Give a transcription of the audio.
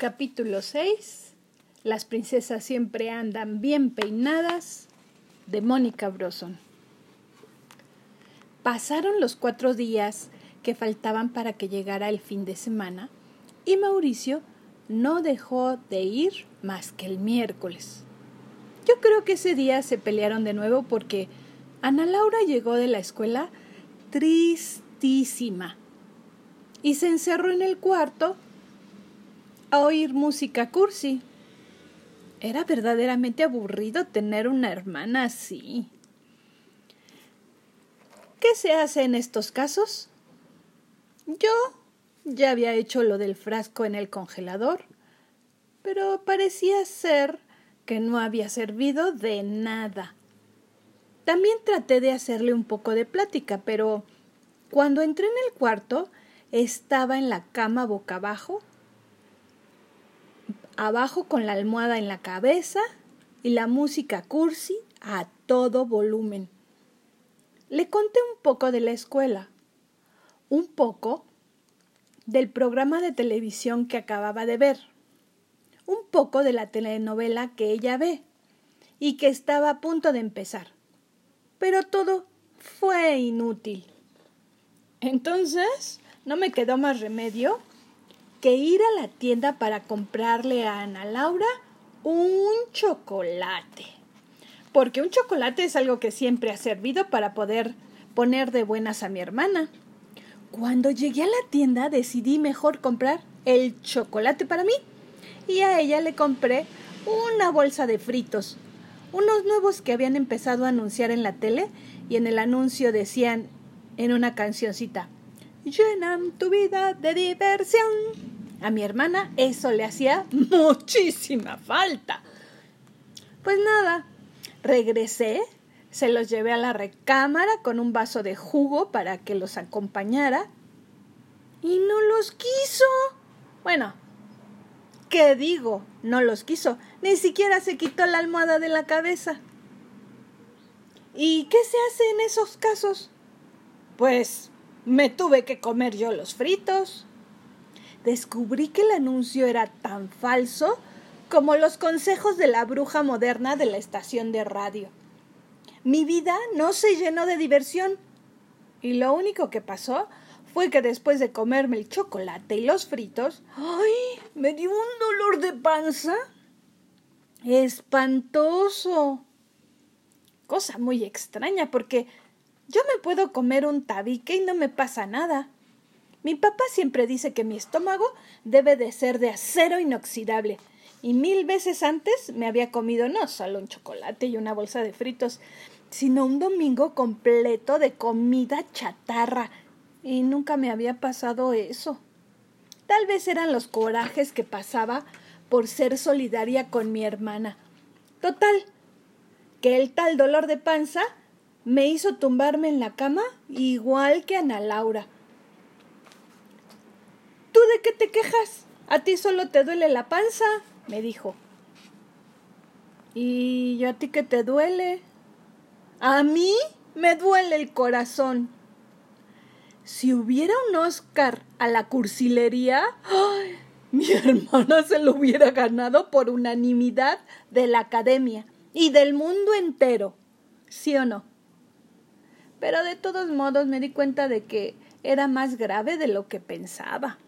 Capítulo 6 Las princesas siempre andan bien peinadas de Mónica Broson. Pasaron los cuatro días que faltaban para que llegara el fin de semana y Mauricio no dejó de ir más que el miércoles. Yo creo que ese día se pelearon de nuevo porque Ana Laura llegó de la escuela tristísima y se encerró en el cuarto a oír música cursi. Era verdaderamente aburrido tener una hermana así. ¿Qué se hace en estos casos? Yo ya había hecho lo del frasco en el congelador, pero parecía ser que no había servido de nada. También traté de hacerle un poco de plática, pero cuando entré en el cuarto estaba en la cama boca abajo abajo con la almohada en la cabeza y la música cursi a todo volumen. Le conté un poco de la escuela, un poco del programa de televisión que acababa de ver, un poco de la telenovela que ella ve y que estaba a punto de empezar. Pero todo fue inútil. Entonces, no me quedó más remedio que ir a la tienda para comprarle a Ana Laura un chocolate. Porque un chocolate es algo que siempre ha servido para poder poner de buenas a mi hermana. Cuando llegué a la tienda decidí mejor comprar el chocolate para mí y a ella le compré una bolsa de fritos, unos nuevos que habían empezado a anunciar en la tele y en el anuncio decían en una cancioncita, llenan tu vida de diversión. A mi hermana eso le hacía muchísima falta. Pues nada, regresé, se los llevé a la recámara con un vaso de jugo para que los acompañara y no los quiso. Bueno, ¿qué digo? No los quiso, ni siquiera se quitó la almohada de la cabeza. ¿Y qué se hace en esos casos? Pues me tuve que comer yo los fritos descubrí que el anuncio era tan falso como los consejos de la bruja moderna de la estación de radio. Mi vida no se llenó de diversión. Y lo único que pasó fue que después de comerme el chocolate y los fritos, ¡ay! me dio un dolor de panza. Espantoso. Cosa muy extraña porque yo me puedo comer un tabique y no me pasa nada. Mi papá siempre dice que mi estómago debe de ser de acero inoxidable. Y mil veces antes me había comido no solo un chocolate y una bolsa de fritos, sino un domingo completo de comida chatarra. Y nunca me había pasado eso. Tal vez eran los corajes que pasaba por ser solidaria con mi hermana. Total, que el tal dolor de panza me hizo tumbarme en la cama igual que Ana Laura ¿Tú de qué te quejas? A ti solo te duele la panza, me dijo. ¿Y a ti qué te duele? A mí me duele el corazón. Si hubiera un Oscar a la cursilería, mi hermana se lo hubiera ganado por unanimidad de la academia y del mundo entero. ¿Sí o no? Pero de todos modos me di cuenta de que era más grave de lo que pensaba.